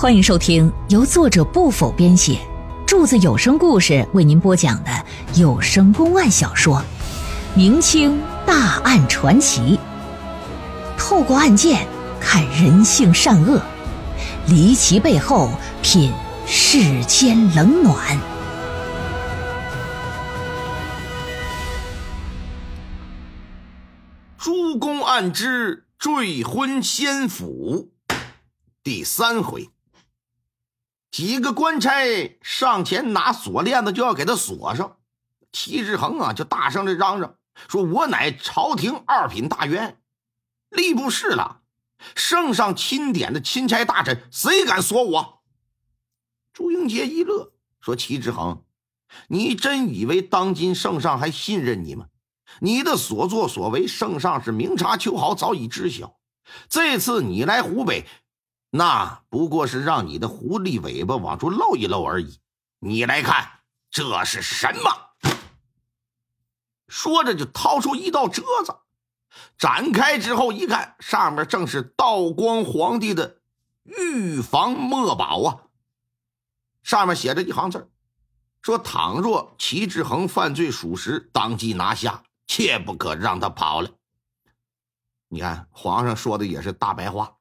欢迎收听由作者不否编写，柱子有声故事为您播讲的有声公案小说《明清大案传奇》，透过案件看人性善恶，离奇背后品世间冷暖。诸公案之坠婚仙府第三回。几个官差上前拿锁链子就要给他锁上，齐志恒啊就大声的嚷嚷说：“我乃朝廷二品大员，吏部侍郎，圣上钦点的钦差大臣，谁敢锁我？”朱英杰一乐说：“齐志恒，你真以为当今圣上还信任你吗？你的所作所为，圣上是明察秋毫，早已知晓。这次你来湖北。”那不过是让你的狐狸尾巴往出露一露而已。你来看，这是什么？说着就掏出一道折子，展开之后一看，上面正是道光皇帝的御防墨宝啊！上面写着一行字说：“倘若齐志恒犯罪属实，当即拿下，切不可让他跑了。”你看，皇上说的也是大白话。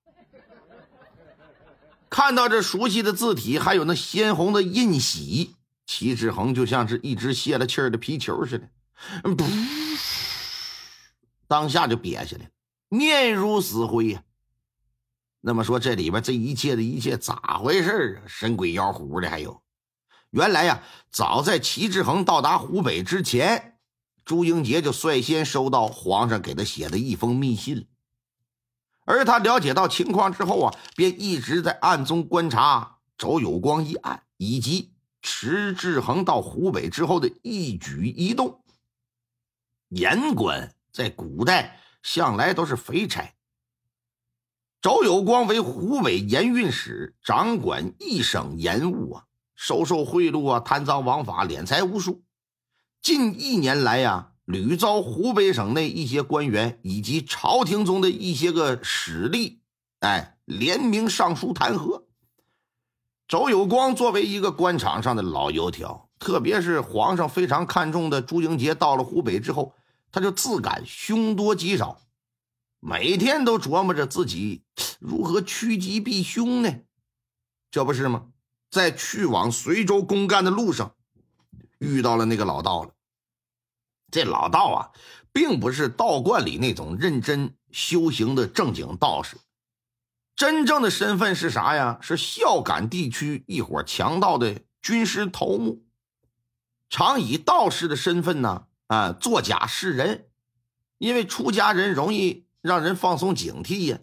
看到这熟悉的字体，还有那鲜红的印玺，齐志恒就像是一只泄了气儿的皮球似的，噗，当下就瘪下来，面如死灰呀。那么说，这里边这一切的一切咋回事啊？神鬼妖狐的，还有，原来呀，早在齐志恒到达湖北之前，朱英杰就率先收到皇上给他写的一封密信。而他了解到情况之后啊，便一直在暗中观察周有光一案以及迟志恒到湖北之后的一举一动。盐官在古代向来都是肥差。周有光为湖北盐运使，掌管一省盐务啊，收受贿赂啊，贪赃枉法，敛财无数。近一年来呀。屡遭湖北省内一些官员以及朝廷中的一些个使吏，哎，联名上书弹劾。周有光作为一个官场上的老油条，特别是皇上非常看重的朱英杰，到了湖北之后，他就自感凶多吉少，每天都琢磨着自己如何趋吉避凶呢？这不是吗？在去往随州公干的路上，遇到了那个老道了。这老道啊，并不是道观里那种认真修行的正经道士，真正的身份是啥呀？是孝感地区一伙强盗的军师头目，常以道士的身份呢，啊，作假示人，因为出家人容易让人放松警惕呀，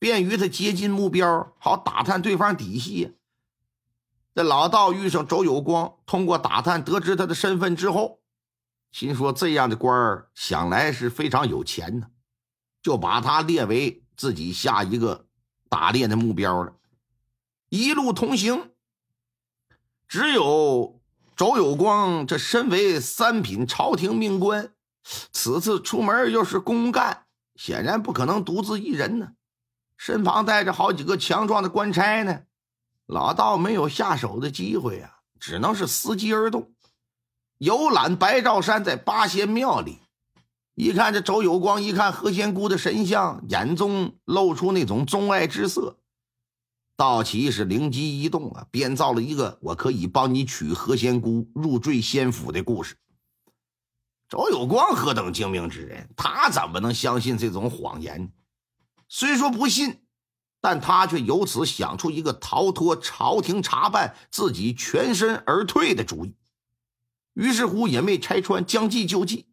便于他接近目标，好打探对方底细呀。这老道遇上周有光，通过打探得知他的身份之后。心说这样的官儿想来是非常有钱呢，就把他列为自己下一个打猎的目标了。一路同行，只有周有光这身为三品朝廷命官，此次出门又是公干，显然不可能独自一人呢，身旁带着好几个强壮的官差呢。老道没有下手的机会啊，只能是伺机而动。游览白兆山，在八仙庙里，一看这周有光，一看何仙姑的神像，眼中露出那种钟爱之色。道奇是灵机一动啊，编造了一个我可以帮你娶何仙姑入赘仙府的故事。周有光何等精明之人，他怎么能相信这种谎言？虽说不信，但他却由此想出一个逃脱朝廷查办、自己全身而退的主意。于是乎也没拆穿，将计就计，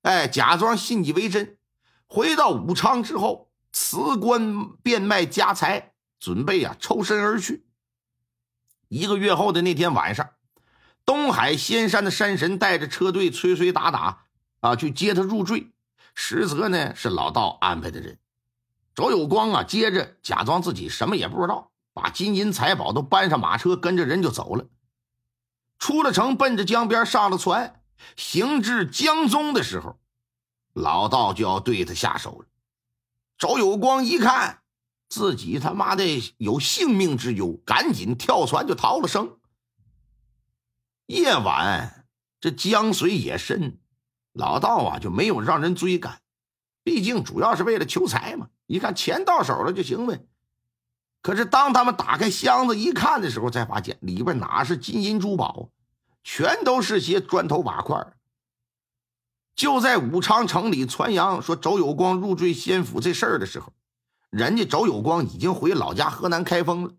哎，假装信以为真。回到武昌之后，辞官变卖家财，准备啊抽身而去。一个月后的那天晚上，东海仙山的山神带着车队催催打打啊去接他入赘，实则呢是老道安排的人。周有光啊，接着假装自己什么也不知道，把金银财宝都搬上马车，跟着人就走了。出了城，奔着江边上了船，行至江中的时候，老道就要对他下手了。周有光一看，自己他妈的有性命之忧，赶紧跳船就逃了生。夜晚这江水也深，老道啊就没有让人追赶，毕竟主要是为了求财嘛。一看钱到手了就行呗。可是当他们打开箱子一看的时候，才发现里边哪是金银珠宝，全都是些砖头瓦块。就在武昌城里传扬说周有光入赘仙府这事儿的时候。人家周有光已经回老家河南开封了，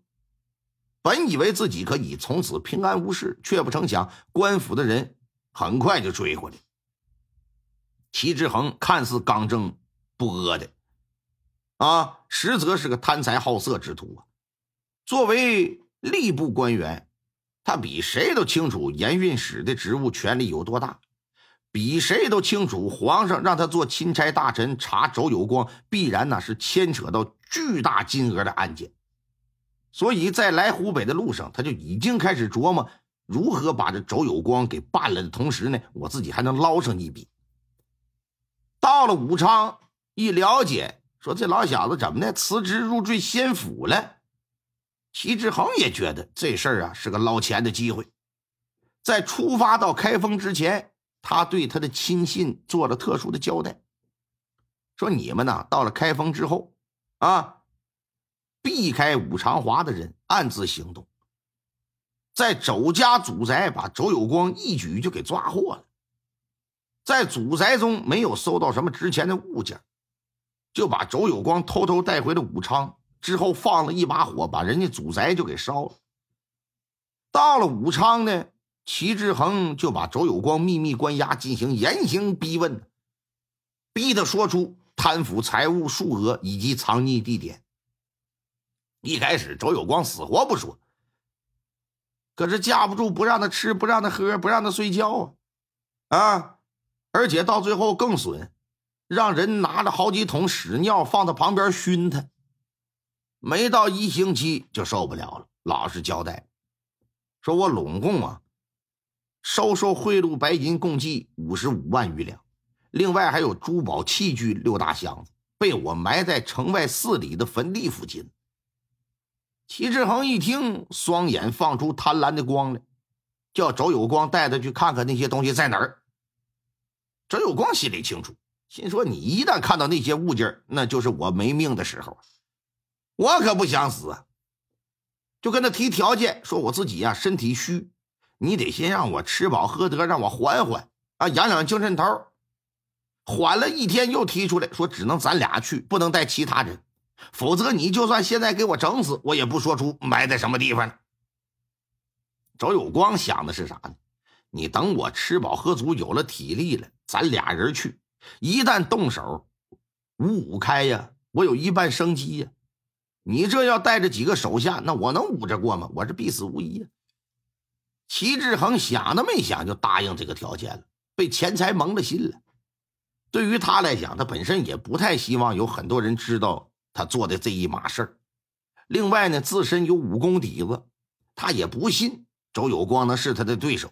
本以为自己可以从此平安无事，却不成想官府的人很快就追回来。齐志恒看似刚正不阿的，啊，实则是个贪财好色之徒啊。作为吏部官员，他比谁都清楚盐运使的职务权力有多大。比谁都清楚，皇上让他做钦差大臣查周有光，必然呢是牵扯到巨大金额的案件，所以在来湖北的路上，他就已经开始琢磨如何把这周有光给办了的同时呢，我自己还能捞上一笔。到了武昌，一了解，说这老小子怎么的辞职入赘仙府了？齐志恒也觉得这事儿啊是个捞钱的机会，在出发到开封之前。他对他的亲信做了特殊的交代，说：“你们呢，到了开封之后，啊，避开武长华的人，暗自行动，在周家祖宅把周有光一举就给抓获了。在祖宅中没有搜到什么值钱的物件，就把周有光偷偷带回了武昌，之后放了一把火，把人家祖宅就给烧了。到了武昌呢。”齐志恒就把周有光秘密关押，进行严刑逼问，逼他说出贪腐财物数额以及藏匿地点。一开始，周有光死活不说，可是架不住不让他吃，不让他喝，不让他睡觉啊！啊！而且到最后更损，让人拿着好几桶屎尿放在旁边熏他。没到一星期就受不了了，老实交代，说我拢共啊。收受贿赂白银共计五十五万余两，另外还有珠宝器具六大箱子，被我埋在城外四里的坟地附近。齐志恒一听，双眼放出贪婪的光来，叫周有光带他去看看那些东西在哪儿。周有光心里清楚，心说：“你一旦看到那些物件，那就是我没命的时候。我可不想死！”就跟他提条件，说我自己呀身体虚。你得先让我吃饱喝得，让我缓缓啊，养养精神头。缓了一天，又提出来说，只能咱俩去，不能带其他人，否则你就算现在给我整死，我也不说出埋在什么地方。周有光想的是啥呢？你等我吃饱喝足，有了体力了，咱俩人去，一旦动手，五五开呀，我有一半生机呀。你这要带着几个手下，那我能捂着过吗？我是必死无疑呀。齐志恒想都没想就答应这个条件了，被钱财蒙了心了。对于他来讲，他本身也不太希望有很多人知道他做的这一码事儿。另外呢，自身有武功底子，他也不信周有光能是他的对手。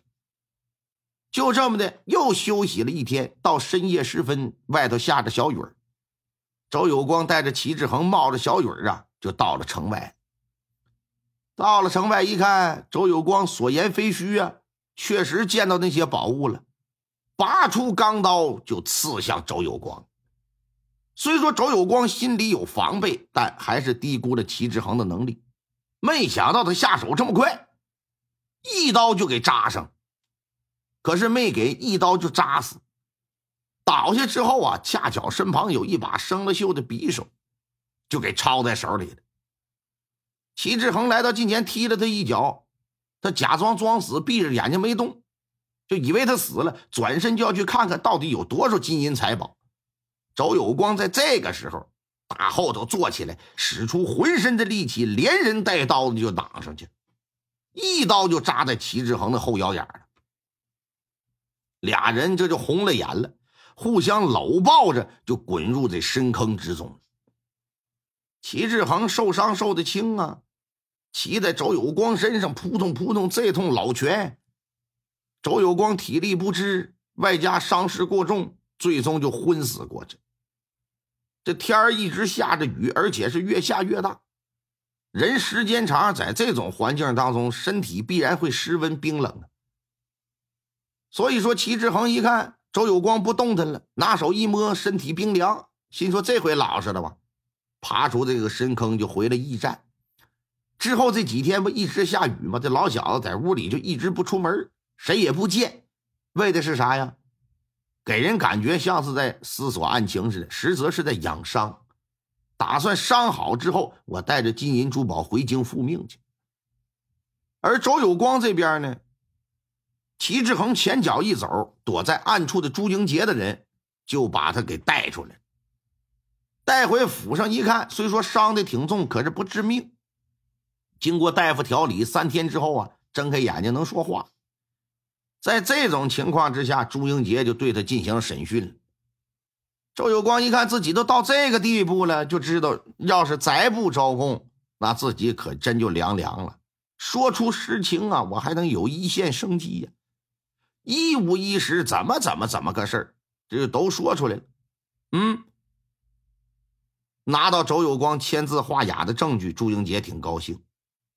就这么的，又休息了一天，到深夜时分，外头下着小雨儿，周有光带着齐志恒冒着小雨儿啊，就到了城外。到了城外一看，周有光所言非虚啊，确实见到那些宝物了，拔出钢刀就刺向周有光。虽说周有光心里有防备，但还是低估了齐志恒的能力。没想到他下手这么快，一刀就给扎上。可是没给一刀就扎死，倒下之后啊，恰巧身旁有一把生了锈的匕首，就给抄在手里了。齐志恒来到近前，踢了他一脚，他假装装死，闭着眼睛没动，就以为他死了，转身就要去看看到底有多少金银财宝。周有光在这个时候打后头坐起来，使出浑身的力气，连人带刀的就挡上去，一刀就扎在齐志恒的后腰眼了。俩人这就红了眼了，互相搂抱着就滚入这深坑之中。齐志恒受伤受的轻啊。骑在周有光身上，扑通扑通，这通老拳，周有光体力不支，外加伤势过重，最终就昏死过去。这天儿一直下着雨，而且是越下越大。人时间长，在这种环境当中，身体必然会失温冰冷所以说，齐志恒一看周有光不动弹了，拿手一摸，身体冰凉，心说这回老实了吧，爬出这个深坑就回了驿站。之后这几天不一直下雨吗？这老小子在屋里就一直不出门，谁也不见，为的是啥呀？给人感觉像是在思索案情似的，实则是在养伤，打算伤好之后，我带着金银珠宝回京复命去。而周有光这边呢，齐志恒前脚一走，躲在暗处的朱英杰的人就把他给带出来，带回府上一看，虽说伤的挺重，可是不致命。经过大夫调理，三天之后啊，睁开眼睛能说话。在这种情况之下，朱英杰就对他进行审讯了。周有光一看自己都到这个地步了，就知道要是再不招供，那自己可真就凉凉了。说出实情啊，我还能有一线生机呀！一五一十，怎么怎么怎么个事儿，这都说出来了。嗯，拿到周有光签字画押的证据，朱英杰挺高兴。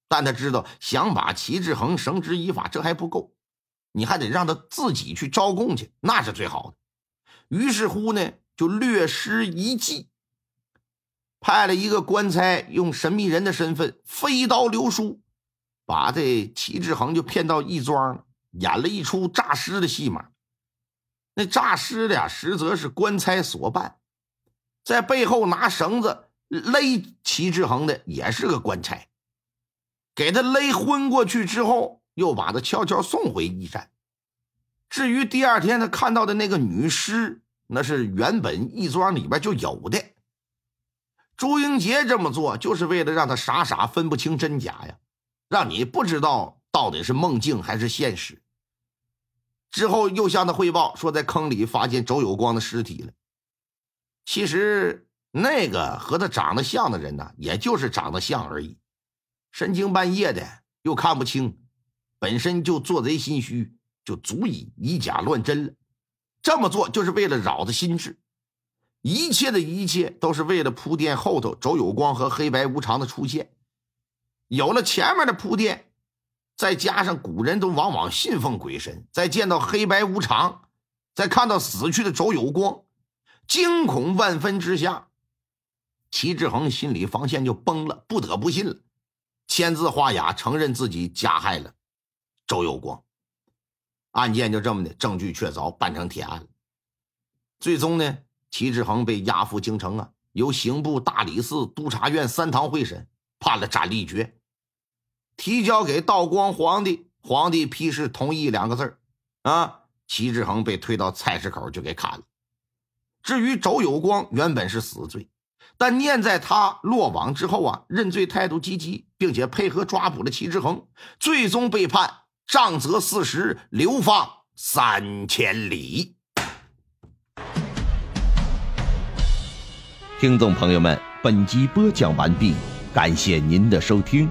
但他知道，想把齐志恒绳之以法，这还不够，你还得让他自己去招供去，那是最好的。于是乎呢，就略施一计，派了一个官差，用神秘人的身份飞刀流书，把这齐志恒就骗到义庄了，演了一出诈尸的戏码。那诈尸的呀，实则是官差所办，在背后拿绳子勒齐志恒的也是个官差。给他勒昏过去之后，又把他悄悄送回驿站。至于第二天他看到的那个女尸，那是原本义庄里边就有的。朱英杰这么做，就是为了让他傻傻分不清真假呀，让你不知道到底是梦境还是现实。之后又向他汇报说，在坑里发现周有光的尸体了。其实那个和他长得像的人呢，也就是长得像而已。深更半夜的又看不清，本身就做贼心虚，就足以以假乱真了。这么做就是为了扰他心智，一切的一切都是为了铺垫后头周有光和黑白无常的出现。有了前面的铺垫，再加上古人都往往信奉鬼神，再见到黑白无常，再看到死去的周有光，惊恐万分之下，齐志恒心理防线就崩了，不得不信了。签字画押，承认自己加害了周有光，案件就这么的证据确凿，办成铁案了。最终呢，齐志恒被押赴京城啊，由刑部、大理寺、督察院三堂会审，判了斩立决，提交给道光皇帝，皇帝批示同意两个字啊，齐志恒被推到菜市口就给砍了。至于周有光，原本是死罪。但念在他落网之后啊，认罪态度积极，并且配合抓捕了齐志恒，最终被判杖责四十，流放三千里。听众朋友们，本集播讲完毕，感谢您的收听。